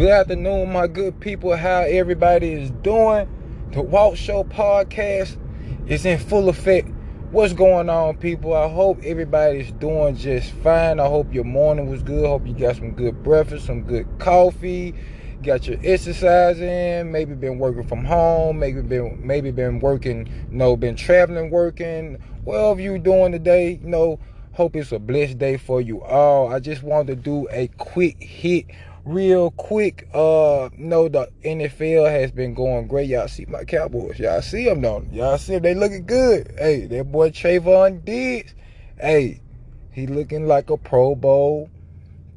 Good afternoon, my good people. How everybody is doing? The Walk Show podcast is in full effect. What's going on, people? I hope everybody's doing just fine. I hope your morning was good. Hope you got some good breakfast, some good coffee, got your exercise in. Maybe been working from home. Maybe been maybe been working. You know, been traveling, working. Whatever you doing today, you know. Hope it's a blessed day for you all. I just wanted to do a quick hit real quick, uh, no, the NFL has been going great. Y'all see my Cowboys. Y'all see them though. Y'all see them. They looking good. Hey, that boy Trevon Diggs. Hey, he looking like a Pro Bowl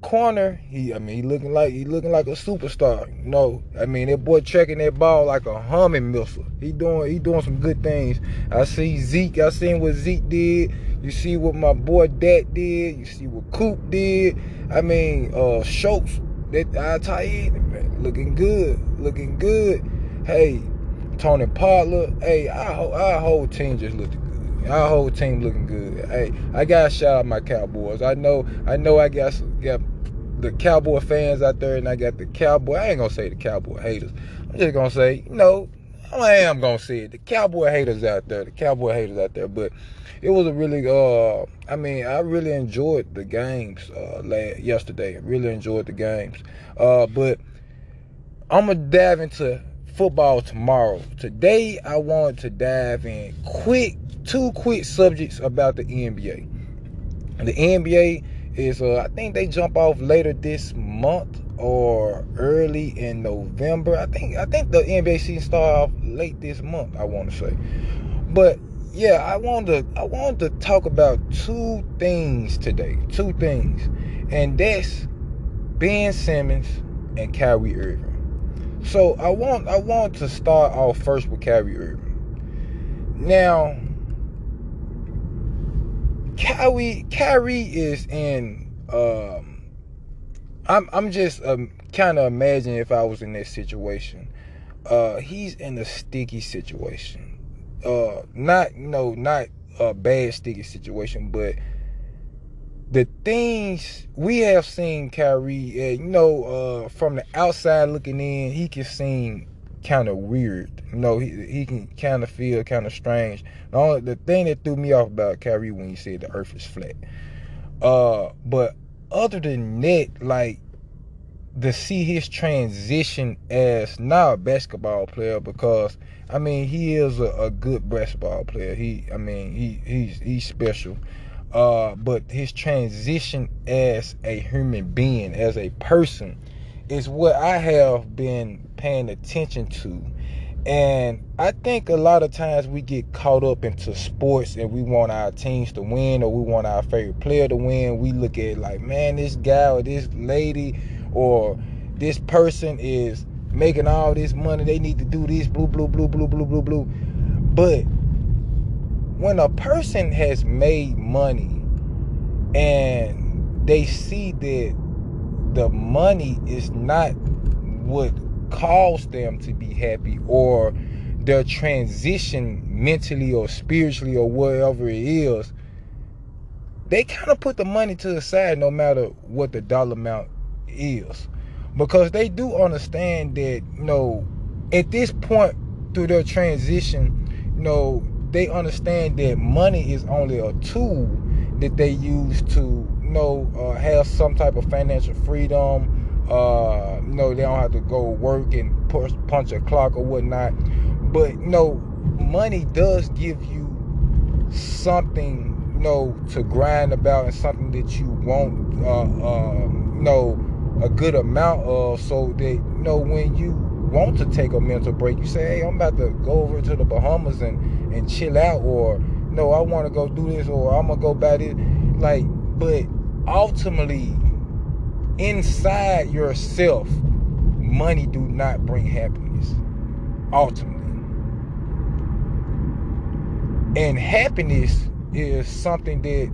corner. He, I mean, he looking like he looking like a superstar. You know, I mean, that boy checking that ball like a humming missile. He doing he doing some good things. I see Zeke. I seen what Zeke did. You see what my boy Dak did. You see what Coop did. I mean, uh, Schultz that tight end, looking good, looking good. Hey, Tony Pollard. Hey, our, our whole team just looking good. Our whole team looking good. Hey, I gotta shout out my Cowboys. I know, I know, I got got the Cowboy fans out there, and I got the Cowboy. I ain't gonna say the Cowboy haters. I'm just gonna say, you know, I am gonna say it. The Cowboy haters out there, the Cowboy haters out there. But it was a really, uh, I mean, I really enjoyed the games uh, last, yesterday. Really enjoyed the games. Uh, but I'm gonna dive into football tomorrow. Today, I want to dive in quick, two quick subjects about the NBA. The NBA is, uh, I think they jump off later this month or early in November. I think I think the NBA season start off late this month. I want to say, but yeah, I want to I want to talk about two things today. Two things, and that's Ben Simmons and Kyrie Irving. So I want I want to start off first with Kyrie Irving. Now, Kyrie Kyrie is in. Um, I'm I'm just um, kind of imagining if I was in that situation. Uh, he's in a sticky situation. Uh, not you know not a bad sticky situation, but the things we have seen Kyrie, uh, you know, uh, from the outside looking in, he can seem kind of weird. You know, he he can kind of feel kind of strange. The only the thing that threw me off about Kyrie when he said the Earth is flat. Uh, but other than that, like to see his transition as not a basketball player because I mean he is a, a good basketball player. He I mean he he's he's special. Uh, but his transition as a human being, as a person, is what I have been paying attention to. And I think a lot of times we get caught up into sports and we want our teams to win or we want our favorite player to win. We look at like, man, this guy or this lady or this person is making all this money. They need to do this, blue, blue, blue, blue, blue, blue, blue. But when a person has made money and they see that the money is not what cause them to be happy or their transition mentally or spiritually or whatever it is, they kind of put the money to the side no matter what the dollar amount is. Because they do understand that, you know, at this point through their transition, you know, they understand that money is only a tool that they use to, you know, uh, have some type of financial freedom, uh, you know, they don't have to go work and push, punch a clock or whatnot. But you know, money does give you something, you know, to grind about and something that you want, uh, uh, you know, a good amount of, so that you know when you want to take a mental break, you say, hey, I'm about to go over to the Bahamas and and chill out, or no, I want to go do this, or I'm gonna go buy this. Like, but ultimately inside yourself, money do not bring happiness. Ultimately. And happiness is something that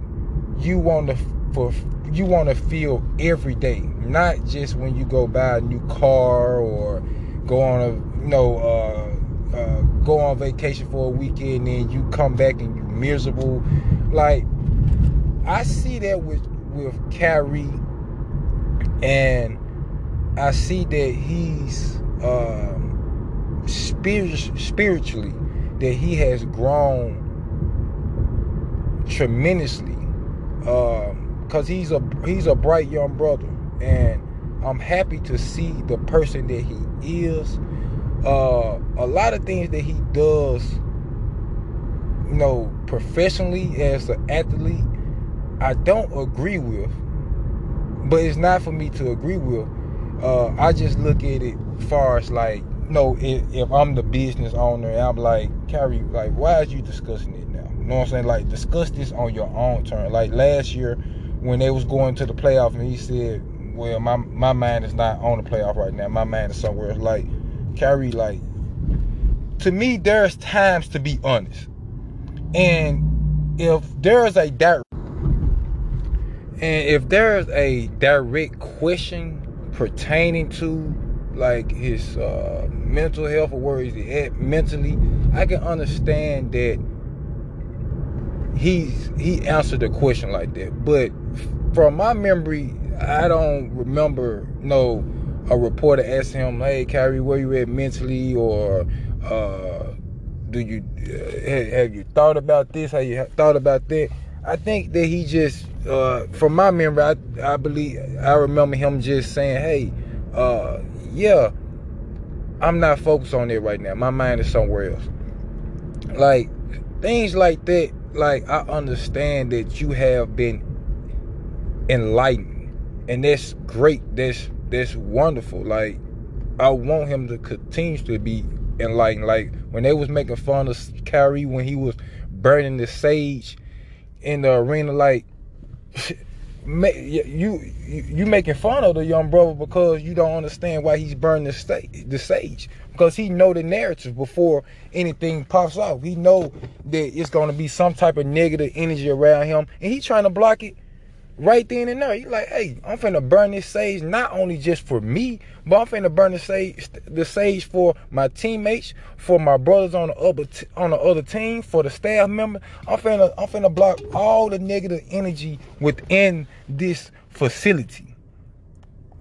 you want to for you want to feel every day, not just when you go buy a new car or go on a you know uh, uh, go on vacation for a weekend and you come back and you miserable. Like I see that with with Kyrie and I see that he's um, spirit, spiritually that he has grown tremendously because um, he's a he's a bright young brother and I'm happy to see the person that he is. Uh, a lot of things that he does, you know, professionally as an athlete, I don't agree with. But it's not for me to agree with. Uh, I just look at it far as like, know, if, if I'm the business owner, I'm like, Kyrie, like, why is you discussing it now? You know what I'm saying? Like, discuss this on your own turn. Like last year, when they was going to the playoff, and he said, well, my my mind is not on the playoff right now. My mind is somewhere like Kyrie. Like to me, there's times to be honest, and if there's a direct and if there's a direct question pertaining to like his uh, mental health or where he's at mentally, I can understand that he's he answered the question like that. But from my memory, I don't remember no a reporter asking him, "Hey, Kyrie, where you at mentally?" or uh, "Do you uh, have you thought about this? Have you thought about that?" I think that he just, uh, from my memory, I, I believe I remember him just saying, "Hey, uh, yeah, I'm not focused on it right now. My mind is somewhere else." Like things like that. Like I understand that you have been enlightened and that's great. That's that's wonderful. Like I want him to continue to be enlightened. Like when they was making fun of Kyrie when he was burning the sage in the arena, like you you making fun of the young brother because you don't understand why he's burning the, sta- the sage because he know the narrative before anything pops off. He know that it's gonna be some type of negative energy around him, and he trying to block it right then and there. You like, hey, I'm finna burn this sage not only just for me, but I'm finna burn the sage, the sage for my teammates, for my brothers on the other t- on the other team, for the staff member. I'm finna I'm finna block all the negative energy within this facility.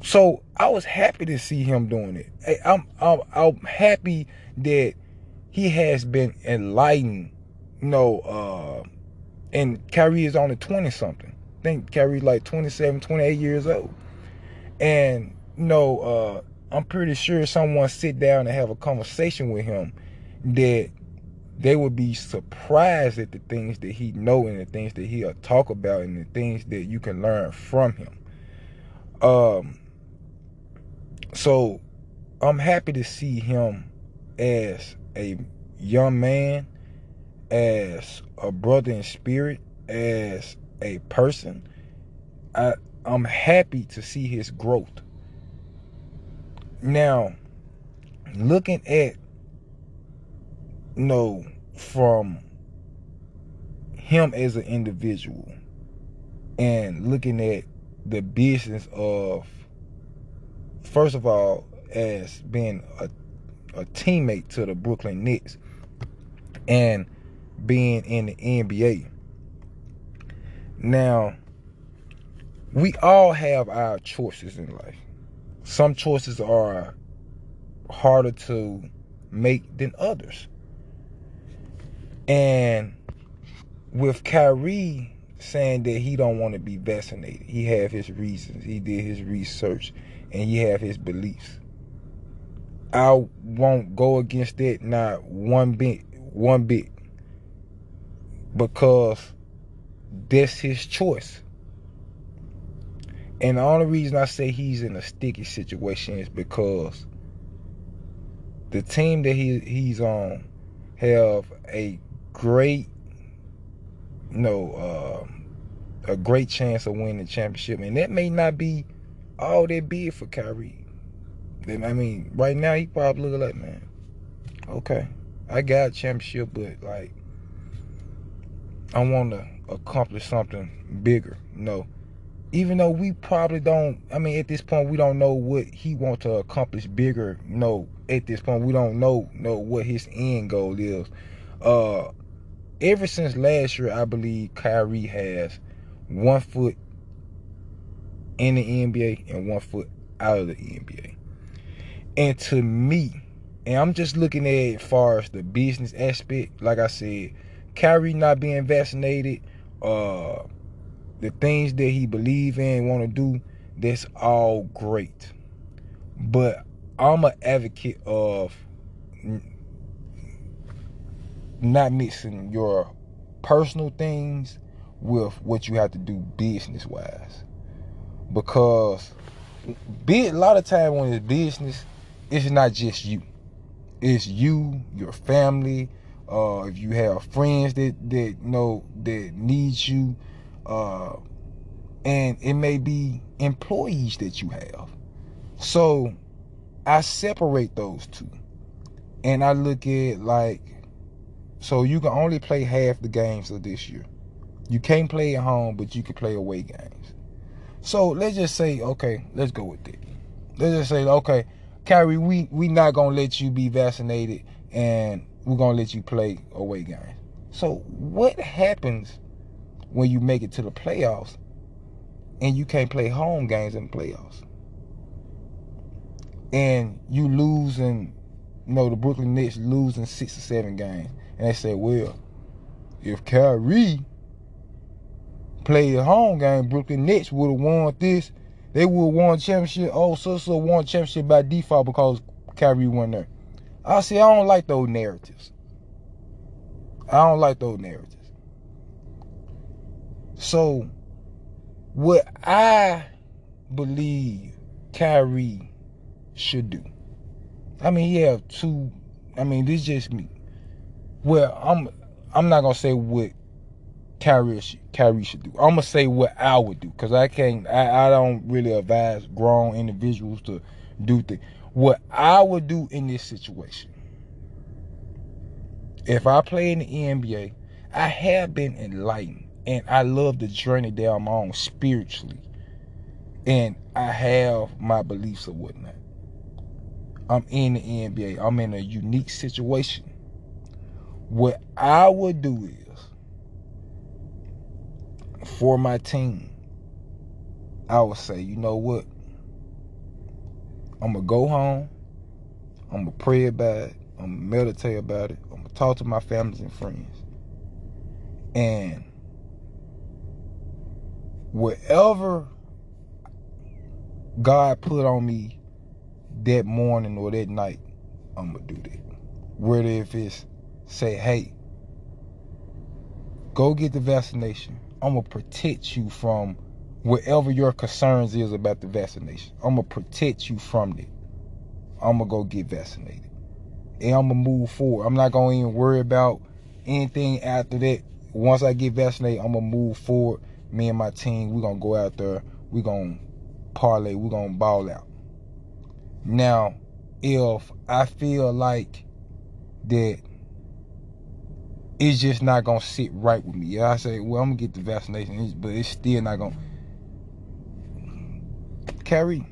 So I was happy to see him doing it. Hey, I'm I'm I'm happy that he has been enlightened. You know, uh, and Kyrie is only twenty something think Kyrie like 27, 28 years old. And, you know, uh, I'm pretty sure someone sit down and have a conversation with him that they would be surprised at the things that he know and the things that he'll talk about and the things that you can learn from him. Um, so I'm happy to see him as a young man, as a brother in spirit, as a person, I I'm happy to see his growth. Now, looking at you know from him as an individual and looking at the business of first of all as being a, a teammate to the Brooklyn Nets and being in the NBA now, we all have our choices in life. Some choices are harder to make than others. And with Kyrie saying that he don't want to be vaccinated, he have his reasons. He did his research and he have his beliefs. I won't go against that not one bit, one bit. Because that's his choice. And the only reason I say he's in a sticky situation is because the team that he he's on have a great, you know, uh, a great chance of winning the championship, and that may not be all that big for Kyrie. I mean, right now he probably look like, man, okay, I got a championship, but like, I want to accomplish something bigger. No. Even though we probably don't I mean at this point we don't know what he wants to accomplish bigger. No, at this point we don't know know what his end goal is. Uh ever since last year I believe Kyrie has one foot in the NBA and one foot out of the NBA. And to me, and I'm just looking at it as far as the business aspect, like I said, Kyrie not being vaccinated, uh, the things that he believe in, want to do, that's all great. But I'm an advocate of not mixing your personal things with what you have to do business wise. Because be a lot of time when it's business, it's not just you. It's you, your family, uh, if you have friends that that know that needs you, uh, and it may be employees that you have. So I separate those two, and I look at like, so you can only play half the games of this year. You can't play at home, but you can play away games. So let's just say, okay, let's go with it. Let's just say, okay, Kyrie, we we not gonna let you be vaccinated, and we're gonna let you play away games. So what happens when you make it to the playoffs and you can't play home games in the playoffs? And you lose and you know the Brooklyn Nets losing six or seven games. And they say, well, if Kyrie played a home game, Brooklyn Nets would have won this. They would have won championship. Oh, so so won championship by default because Kyrie won there. I see. I don't like those narratives. I don't like those narratives. So, what I believe Kyrie should do. I mean, he have two. I mean, this just me. Well, I'm. I'm not gonna say what Kyrie Kyrie should do. I'm gonna say what I would do because I can't. I, I don't really advise grown individuals to do things what I would do in this situation. If I play in the NBA, I have been enlightened and I love the journey that I'm on spiritually. And I have my beliefs or whatnot. I'm in the NBA. I'm in a unique situation. What I would do is for my team, I would say, you know what? I'm gonna go home. I'm gonna pray about it. I'm gonna meditate about it. I'm gonna talk to my families and friends. And whatever God put on me that morning or that night, I'm gonna do that. Whether if it's say, hey, go get the vaccination. I'm gonna protect you from whatever your concerns is about the vaccination. I'm gonna protect you from it. I'm gonna go get vaccinated, and I'm gonna move forward. I'm not gonna even worry about anything after that. Once I get vaccinated, I'm gonna move forward. Me and my team, we're gonna go out there. We're gonna parlay. We're gonna ball out. Now, if I feel like that it's just not gonna sit right with me. Yeah, I say, well, I'm gonna get the vaccination, but it's still not gonna Kyrie,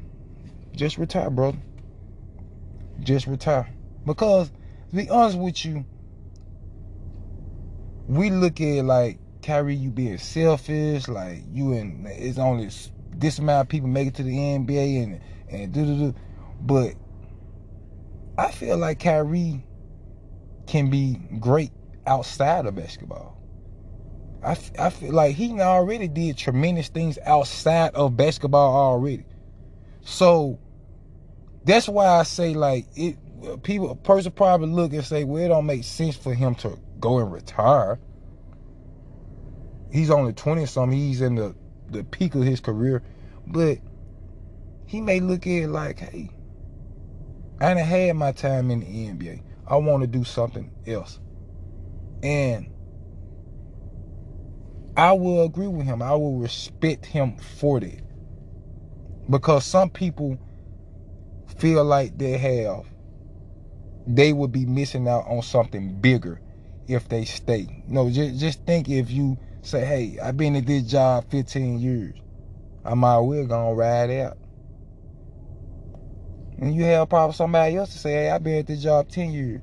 just retire, brother. Just retire. Because, to be honest with you, we look at like Kyrie, you being selfish, like you and it's only this amount of people make it to the NBA and and do do do. But I feel like Kyrie can be great outside of basketball. I, I feel like he already did tremendous things outside of basketball already. So that's why I say like it. People, a person probably look and say, "Well, it don't make sense for him to go and retire." He's only twenty something. He's in the the peak of his career, but he may look at it like, "Hey, I done had my time in the NBA. I want to do something else," and I will agree with him. I will respect him for that. Because some people feel like they have, they would be missing out on something bigger if they stay. No, just, just think if you say, hey, I've been at this job 15 years. I might well gonna ride out. And you have probably somebody else to say, hey, I've been at this job 10 years.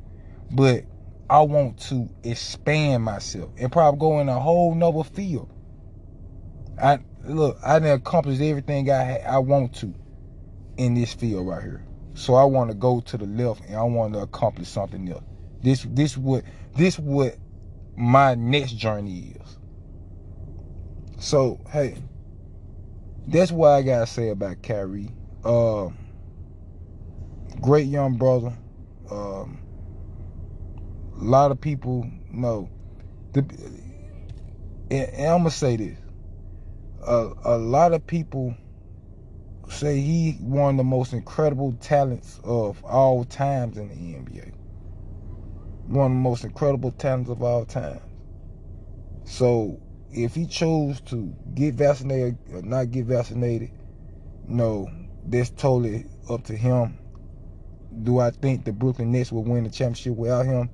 But I want to expand myself and probably go in a whole nother field. I look, I didn't accomplish everything I I want to. in this field right here. So I want to go to the left and I want to accomplish something else. This this what this what my next journey is. So hey, that's what I gotta say about Kyrie. Uh, great young brother. Um, a lot of people know. The, and, and I'm gonna say this. A, a lot of people say he one of the most incredible talents of all times in the NBA. One of the most incredible talents of all time. So if he chose to get vaccinated or not get vaccinated, no, that's totally up to him. Do I think the Brooklyn Nets will win the championship without him?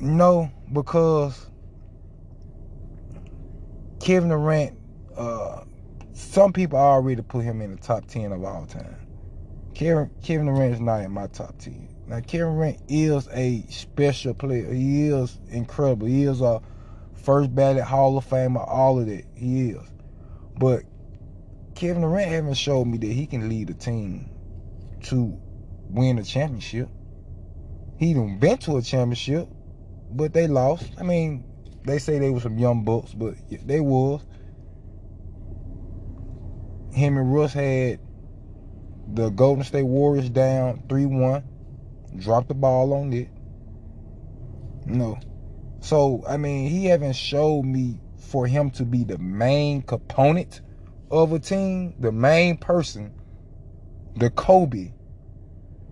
No, because Kevin Durant, uh, some people already put him in the top 10 of all time. Kevin, Kevin Durant is not in my top 10. Now, Kevin Durant is a special player. He is incredible. He is a first ballot Hall of Famer, all of that. He is. But Kevin Durant haven't showed me that he can lead a team to win a championship. He even been to a championship, but they lost. I mean, they say they were some young bucks, but they was. Him and Russ had the Golden State Warriors down 3-1. Dropped the ball on it. No. So, I mean, he haven't showed me for him to be the main component of a team, the main person, the Kobe,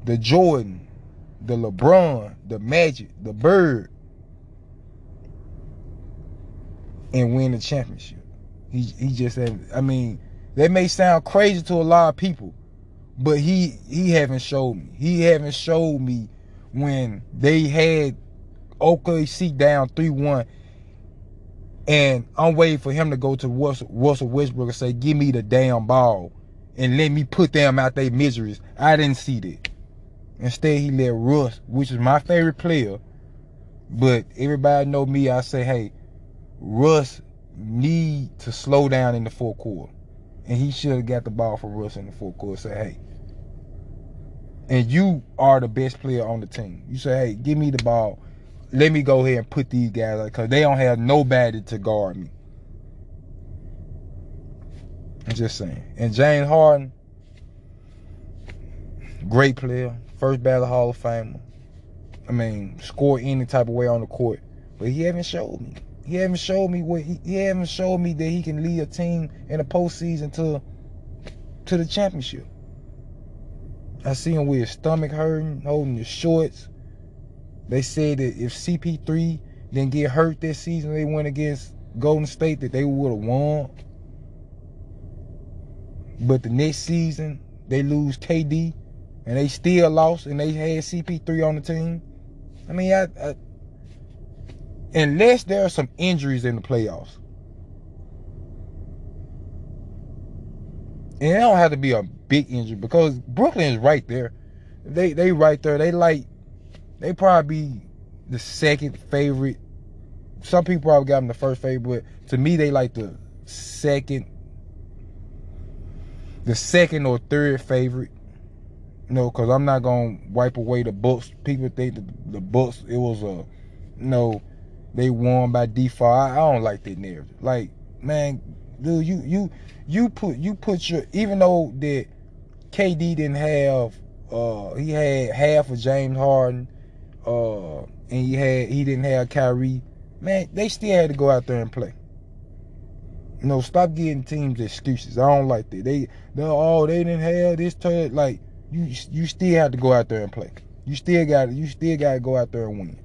the Jordan, the LeBron, the Magic, the Bird, and win the championship. He he just said, I mean, that may sound crazy to a lot of people, but he he haven't showed me. He haven't showed me when they had OKC down 3-1 and I'm waiting for him to go to Russell, Russell Westbrook and say, give me the damn ball and let me put them out their miseries. I didn't see that. Instead, he let Russ, which is my favorite player, but everybody know me, I say, hey, Russ need to slow down in the fourth quarter. And he should have got the ball for Russ in the fourth quarter. Say, hey. And you are the best player on the team. You say, hey, give me the ball. Let me go ahead and put these guys out because they don't have nobody to guard me. I'm just saying. And James Harden, great player, first ballot Hall of Famer. I mean, score any type of way on the court, but he haven't showed me. He haven't showed me what he, he haven't showed me that he can lead a team in the postseason to to the championship. I see him with his stomach hurting, holding his shorts. They said that if CP3 didn't get hurt this season, they went against Golden State, that they would have won. But the next season, they lose KD, and they still lost, and they had CP3 on the team. I mean, I, I unless there are some injuries in the playoffs. And it don't have to be a big injury because Brooklyn is right there. They they right there. They like they probably be the second favorite. Some people probably got them the first favorite, but to me they like the second the second or third favorite. You know, because I'm not gonna wipe away the Bucks. People think that the Bucks it was a you know they won by default. I, I don't like that narrative. Like, man, dude, you you you put you put your even though that KD didn't have uh he had half of James Harden, uh, and he had he didn't have Kyrie, man, they still had to go out there and play. You know, stop getting teams excuses. I don't like that. They they oh they didn't have this turn like you you still have to go out there and play. You still got you still got to go out there and win.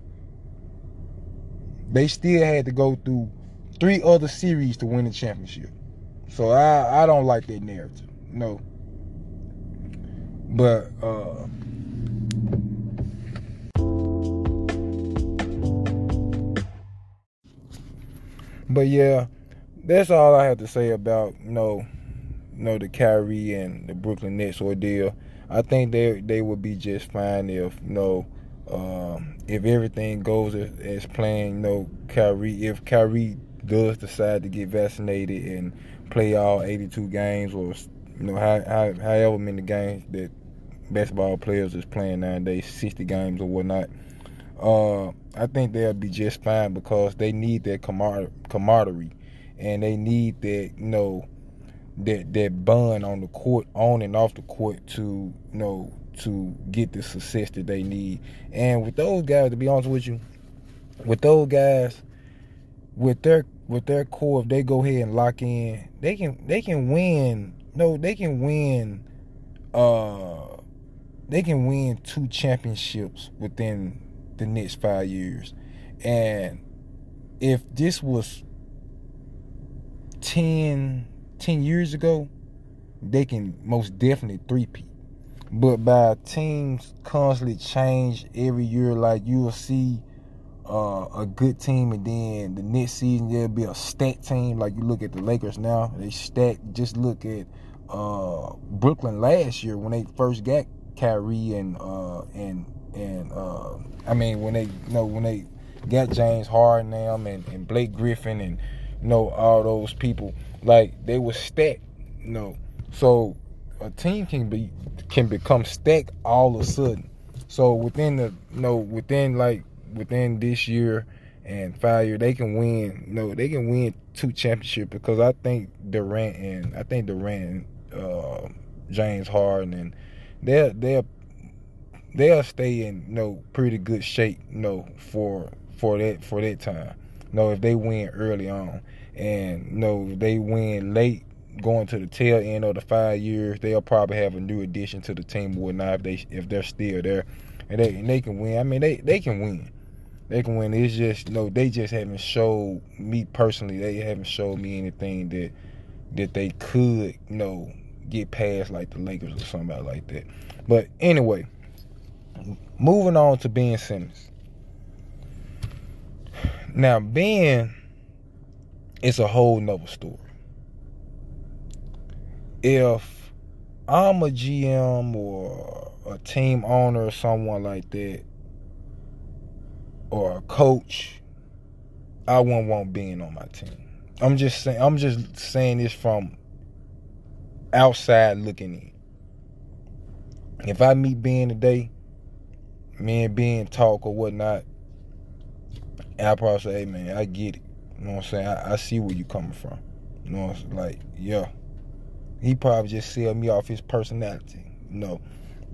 They still had to go through three other series to win the championship. So I I don't like that narrative. No. But uh But yeah, that's all I have to say about you know, you know the Kyrie and the Brooklyn Nets ordeal. I think they they would be just fine if you know um, if everything goes as, as planned, you know, Kyrie, if Kyrie does decide to get vaccinated and play all 82 games or you know how, how, however many games that basketball players is playing nowadays, 60 games or whatnot. Uh, I think they'll be just fine because they need that camaraderie and they need that you know that that bond on the court, on and off the court to you know to get the success that they need. And with those guys, to be honest with you, with those guys, with their with their core, if they go ahead and lock in, they can they can win. No, they can win. Uh, they can win two championships within the next five years. And if this was 10, 10 years ago, they can most definitely three-peat. But by teams constantly change every year, like you'll see uh, a good team, and then the next season there'll be a stacked team. Like you look at the Lakers now, they stacked. Just look at uh, Brooklyn last year when they first got Kyrie and uh, and and uh, I mean when they you know when they got James Harden and, and Blake Griffin and you know all those people like they were stacked you know so a team can be can become stacked all of a sudden so within the you know within like within this year and five years they can win you know they can win two championships because I think Durant and I think Durant and uh, James Harden and they're they're they'll stay in you know pretty good shape you know for for that for that time. You know if they win early on and you know they win late going to the tail end of the five years, they'll probably have a new addition to the team or not if they if they're still there. And they and they can win. I mean they, they can win. They can win. It's just you know, they just haven't showed me personally, they haven't showed me anything that that they could, you know, get past like the Lakers or somebody like that. But anyway, moving on to Ben Simmons. Now, Ben is a whole nother story. If I'm a GM or a team owner or someone like that, or a coach, I wouldn't want Ben on my team. I'm just saying I'm just saying this from outside looking in. If I meet Ben today, me and Ben talk or whatnot, I probably say, hey man, I get it. You know what I'm saying? I, I see where you're coming from. You know what I'm saying? Like, yeah. He probably just sell me off his personality. You know.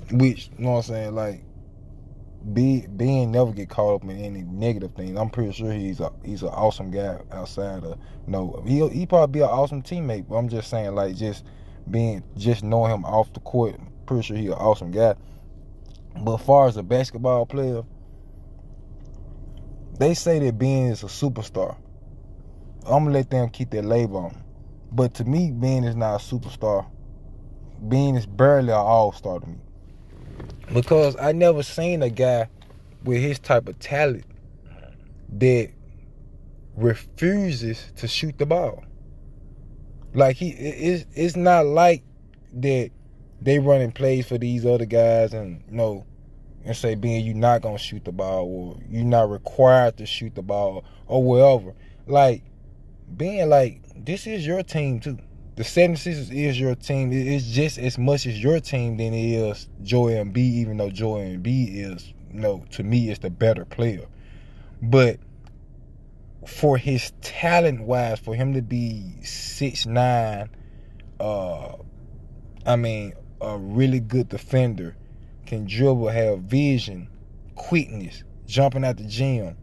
Which, you know what I'm saying? Like, be Ben never get caught up in any negative things. I'm pretty sure he's a he's an awesome guy outside of you know he he probably be an awesome teammate. But I'm just saying like just being just knowing him off the court, pretty sure he's an awesome guy. But as far as a basketball player, they say that Ben is a superstar. I'm gonna let them keep their label on. But to me, Ben is not a superstar. Ben is barely an all-star to me. Because I never seen a guy with his type of talent that refuses to shoot the ball. Like he it's it's not like that they running plays for these other guys and you know and say Ben you not gonna shoot the ball or you not required to shoot the ball or whatever. Like Ben like this is your team too. The 76ers is your team. It's just as much as your team than it is Joel Embiid, even though Joel Embiid is, you know, to me is the better player. But for his talent wise, for him to be six nine, uh I mean, a really good defender, can dribble, have vision, quickness, jumping out the gym.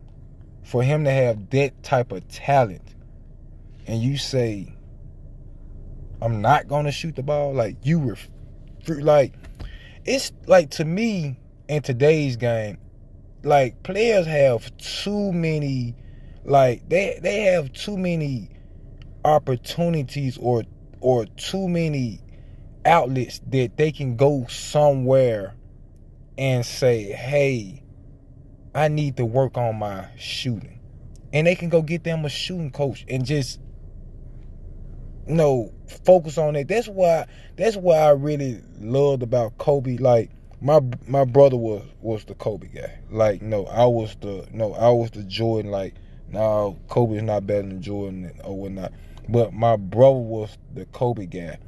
For him to have that type of talent, and you say, I'm not gonna shoot the ball, like you were, like, it's like to me in today's game, like players have too many, like they they have too many opportunities or or too many outlets that they can go somewhere and say, hey, I need to work on my shooting. And they can go get them a shooting coach and just you know focus on it. That's why that's why I really loved about Kobe. Like my my brother was was the Kobe guy. Like no, I was the no, I was the Jordan. Like No, Kobe's not better than Jordan or whatnot. But my brother was the Kobe guy.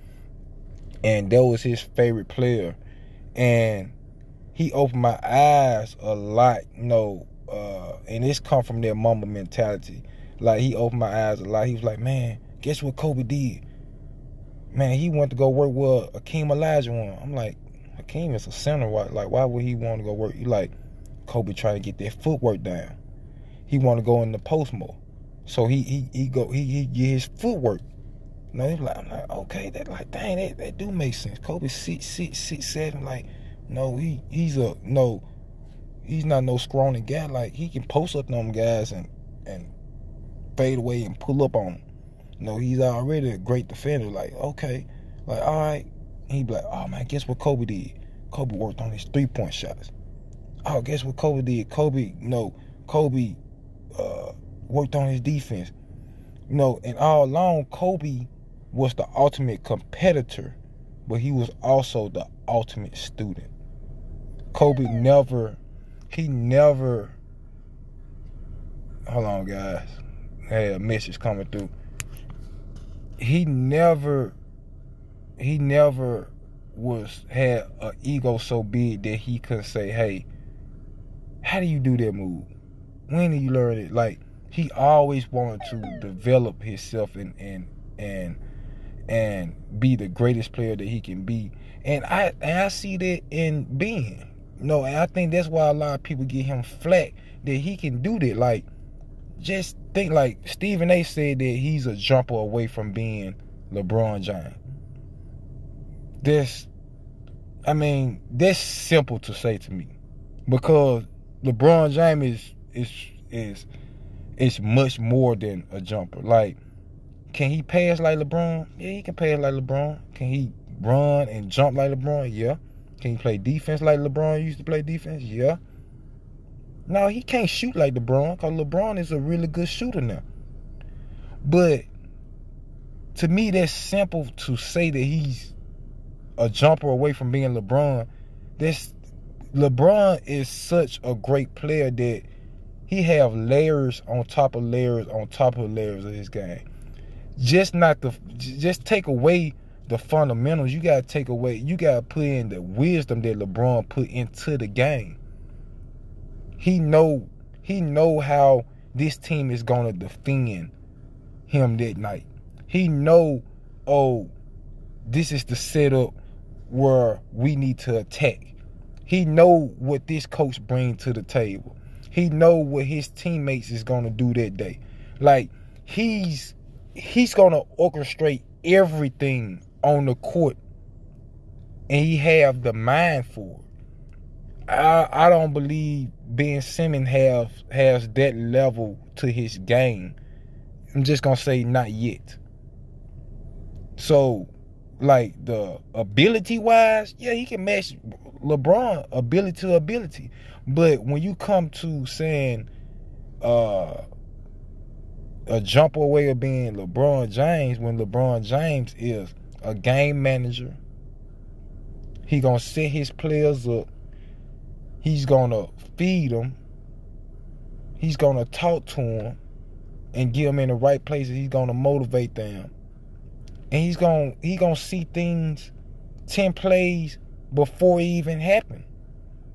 And that was his favorite player. And he opened my eyes a lot, you know, uh, and this come from their mama mentality. Like he opened my eyes a lot. He was like, Man, guess what Kobe did? Man, he went to go work with Akeem Olajuwon. I'm like, Akeem is a center. Why, Like, why would he want to go work? He like, Kobe trying to get that footwork down. He want to go in the post more. So he he he go he he get his footwork. You know, like, I'm like, okay, that like, dang, that, that do make sense. Kobe six six six seven, like, no, he he's a no, he's not no scrawny guy. Like he can post up them guys and and fade away and pull up on them. You know, he's already a great defender. Like, okay, like all right. he'd be like, oh man, guess what Kobe did? Kobe worked on his three point shots. Oh, guess what Kobe did? Kobe, you know, Kobe uh, worked on his defense. You know, and all along, Kobe was the ultimate competitor, but he was also the ultimate student. Kobe never, he never, hold on, guys. I a message coming through. He never, he never was had an ego so big that he could say, "Hey, how do you do that move? When did you learn it?" Like he always wanted to develop himself and and and and be the greatest player that he can be. And I and I see that in Ben. You know, and I think that's why a lot of people get him flat that he can do that. Like, just think like Stephen A said that he's a jumper away from being LeBron James. This I mean, that's simple to say to me. Because LeBron James is is is is much more than a jumper. Like can he pass like LeBron? Yeah, he can pass like LeBron. Can he run and jump like LeBron? Yeah. Can he play defense like LeBron used to play defense? Yeah. No, he can't shoot like LeBron because LeBron is a really good shooter now. But to me, that's simple to say that he's a jumper away from being LeBron. This LeBron is such a great player that he have layers on top of layers on top of layers of his game just not the just take away the fundamentals. You gotta take away. You gotta put in the wisdom that LeBron put into the game. He know he know how this team is gonna defend him that night. He know, oh, this is the setup where we need to attack. He know what this coach bring to the table. He know what his teammates is gonna do that day. Like he's he's gonna orchestrate everything on the court and he have the mind for it. I I don't believe Ben Simmons have has that level to his game. I'm just gonna say not yet. So, like the ability wise, yeah, he can match LeBron ability to ability. But when you come to saying uh a jump away of being LeBron James when LeBron James is a game manager. He gonna set his players up. He's gonna feed them. He's gonna talk to them and get them in the right places. He's gonna motivate them, and he's gonna he gonna see things ten plays before it even happen.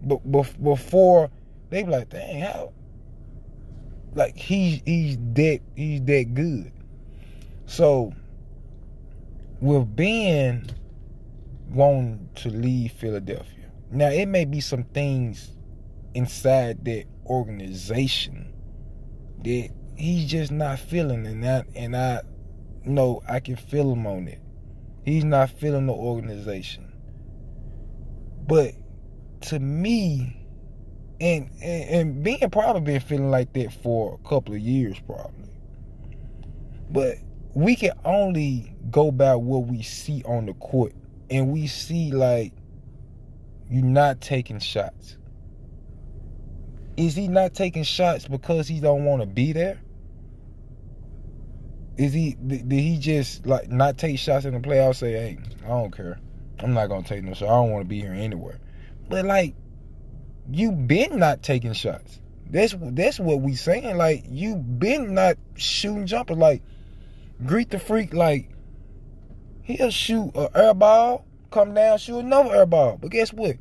But before they be like, dang, how like he's he's that he's that good. So with Ben wanting to leave Philadelphia, now it may be some things inside that organization that he's just not feeling, and that and I know I can feel him on it. He's not feeling the organization, but to me and, and and Ben probably been feeling like that for a couple of years probably but we can only go by what we see on the court and we see like you not taking shots is he not taking shots because he don't want to be there is he did he just like not take shots in the playoffs say hey i don't care i'm not gonna take no shot i don't want to be here anywhere but like you been not taking shots. That's that's what we saying. Like you been not shooting jumpers. Like Greek the Freak. Like he'll shoot a air ball, come down, shoot another air ball. But guess what?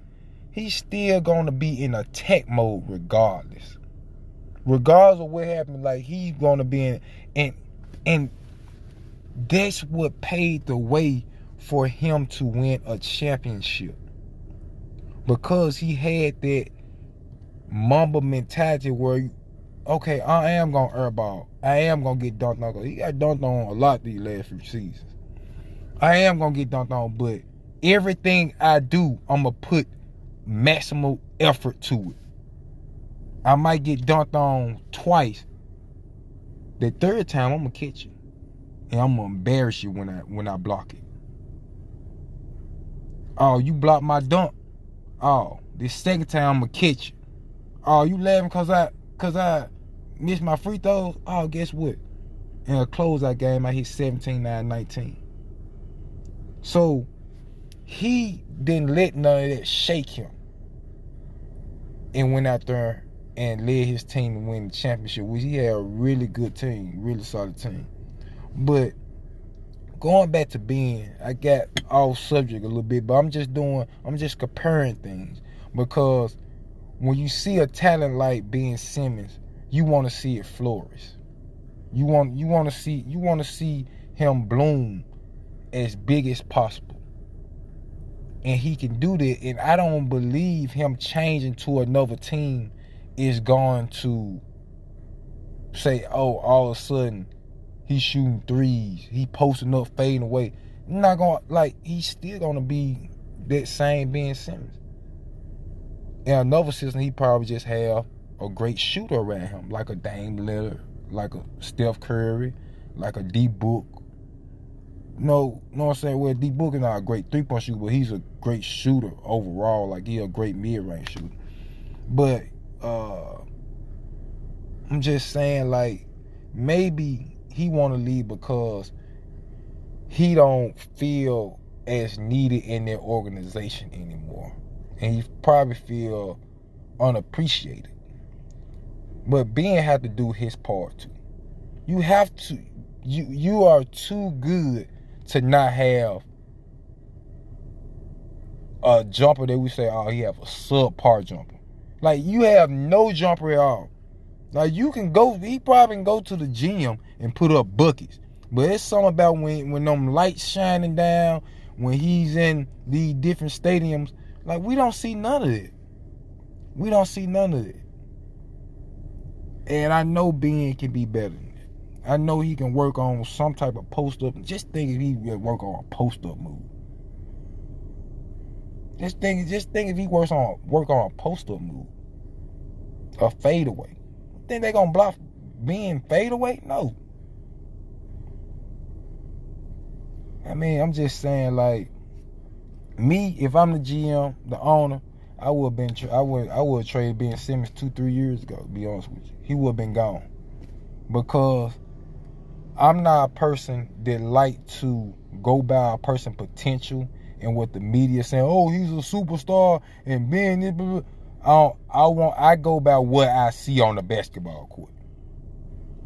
He's still gonna be in attack mode regardless. Regardless of what happened, like he's gonna be in and and that's what paved the way for him to win a championship. Because he had that Mamba mentality where, okay, I am gonna airball. I am gonna get dunked on. He got dunked on a lot these last few seasons. I am gonna get dunked on, but everything I do, I'm gonna put maximal effort to it. I might get dunked on twice. The third time, I'm gonna catch you, and I'm gonna embarrass you when I when I block it. Oh, you blocked my dunk. Oh, this second time I'm gonna catch you. Oh, you laughing cause I cause I missed my free throws? Oh, guess what? In a closeout game, I hit 17, 9, 19. So he didn't let none of that shake him. And went out there and led his team to win the championship, which he had a really good team, really solid team. But going back to being, I got off subject a little bit, but I'm just doing, I'm just comparing things because when you see a talent like Ben Simmons, you want to see it flourish. You want you want to see you want to see him bloom as big as possible. And he can do that and I don't believe him changing to another team is going to say, "Oh, all of a sudden he's shooting threes, he posting up, fading away." Not to like he's still to be that same Ben Simmons. In another system, he probably just have a great shooter around him, like a Dame Lillard, like a Steph Curry, like a D Book. No, know what I'm saying? Well, D Book is not a great three point shooter, but he's a great shooter overall. Like he's a great mid range shooter. But uh I'm just saying, like maybe he want to leave because he don't feel as needed in their organization anymore and he probably feel unappreciated. But Ben had to do his part too. You have to you you are too good to not have a jumper that we say, oh, he have a subpar jumper. Like you have no jumper at all. Like you can go, he probably can go to the gym and put up buckets. But it's something about when when them lights shining down, when he's in the different stadiums like we don't see none of it. We don't see none of it. And I know Ben can be better. I know he can work on some type of post up. Just think if he would work on a post up move. Just think, just think if he works on work on a post up move, a fadeaway. Think they gonna block Ben fadeaway? No. I mean, I'm just saying, like, me, if I'm the GM, the owner, I would have been, I would, I would trade Ben Simmons two, three years ago. To be honest with you, he would have been gone because I'm not a person that like to go by a person potential and what the media saying. Oh, he's a superstar and Ben. I don't, I want. I go by what I see on the basketball court.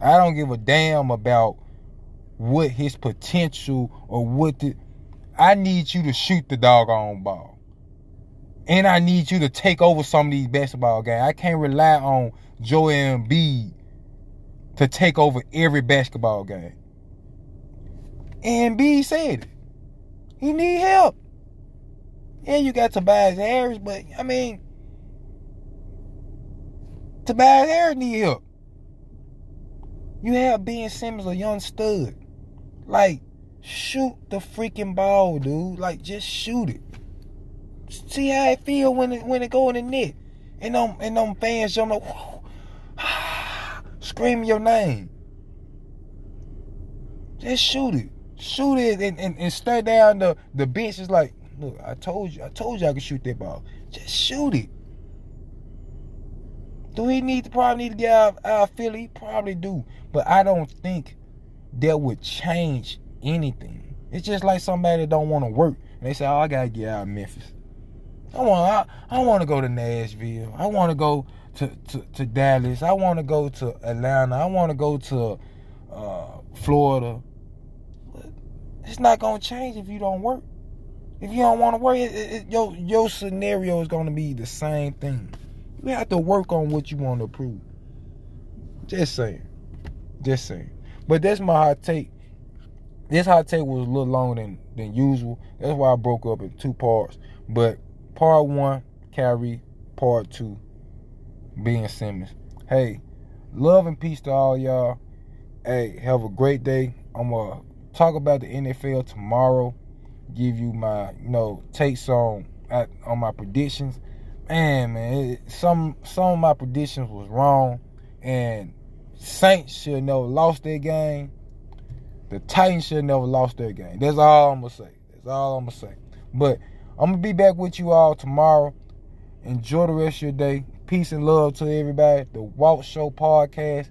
I don't give a damn about what his potential or what the I need you to shoot the doggone ball. And I need you to take over some of these basketball games. I can't rely on Joel Embiid to take over every basketball game. Embiid said it. He need help. Yeah, you got Tobias Harris, but I mean, Tobias Harris need help. You have Ben Simmons, a young stud. Like, shoot the freaking ball, dude. Like just shoot it. See how it feel when it when it go in the net. And them and them fans jump like scream your name. Just shoot it. Shoot it and, and, and stare down the, the bench. It's like, look, I told you, I told you I could shoot that ball. Just shoot it. Do he need to probably need to get out, of Philly? He probably do. But I don't think that would change anything. It's just like somebody that don't want to work and they say, "Oh, I gotta get out of Memphis. I want, I, I want to go to Nashville. I want to go to, to, to Dallas. I want to go to Atlanta. I want to go to uh, Florida. It's not gonna change if you don't work. If you don't want to work, it, it, your your scenario is gonna be the same thing. You have to work on what you want to prove. Just saying. Just saying. But that's my hot take. This hot take was a little longer than, than usual. That's why I broke up in two parts. But part one, Kyrie Part two, Ben Simmons. Hey, love and peace to all y'all. Hey, have a great day. I'm gonna talk about the NFL tomorrow. Give you my, you know, takes on on my predictions. Man, man, it, some some of my predictions was wrong, and Saints should never lost their game. The Titans should never lost their game. That's all I'm gonna say. That's all I'm gonna say. But I'm gonna be back with you all tomorrow. Enjoy the rest of your day. Peace and love to everybody. The Walk Show podcast.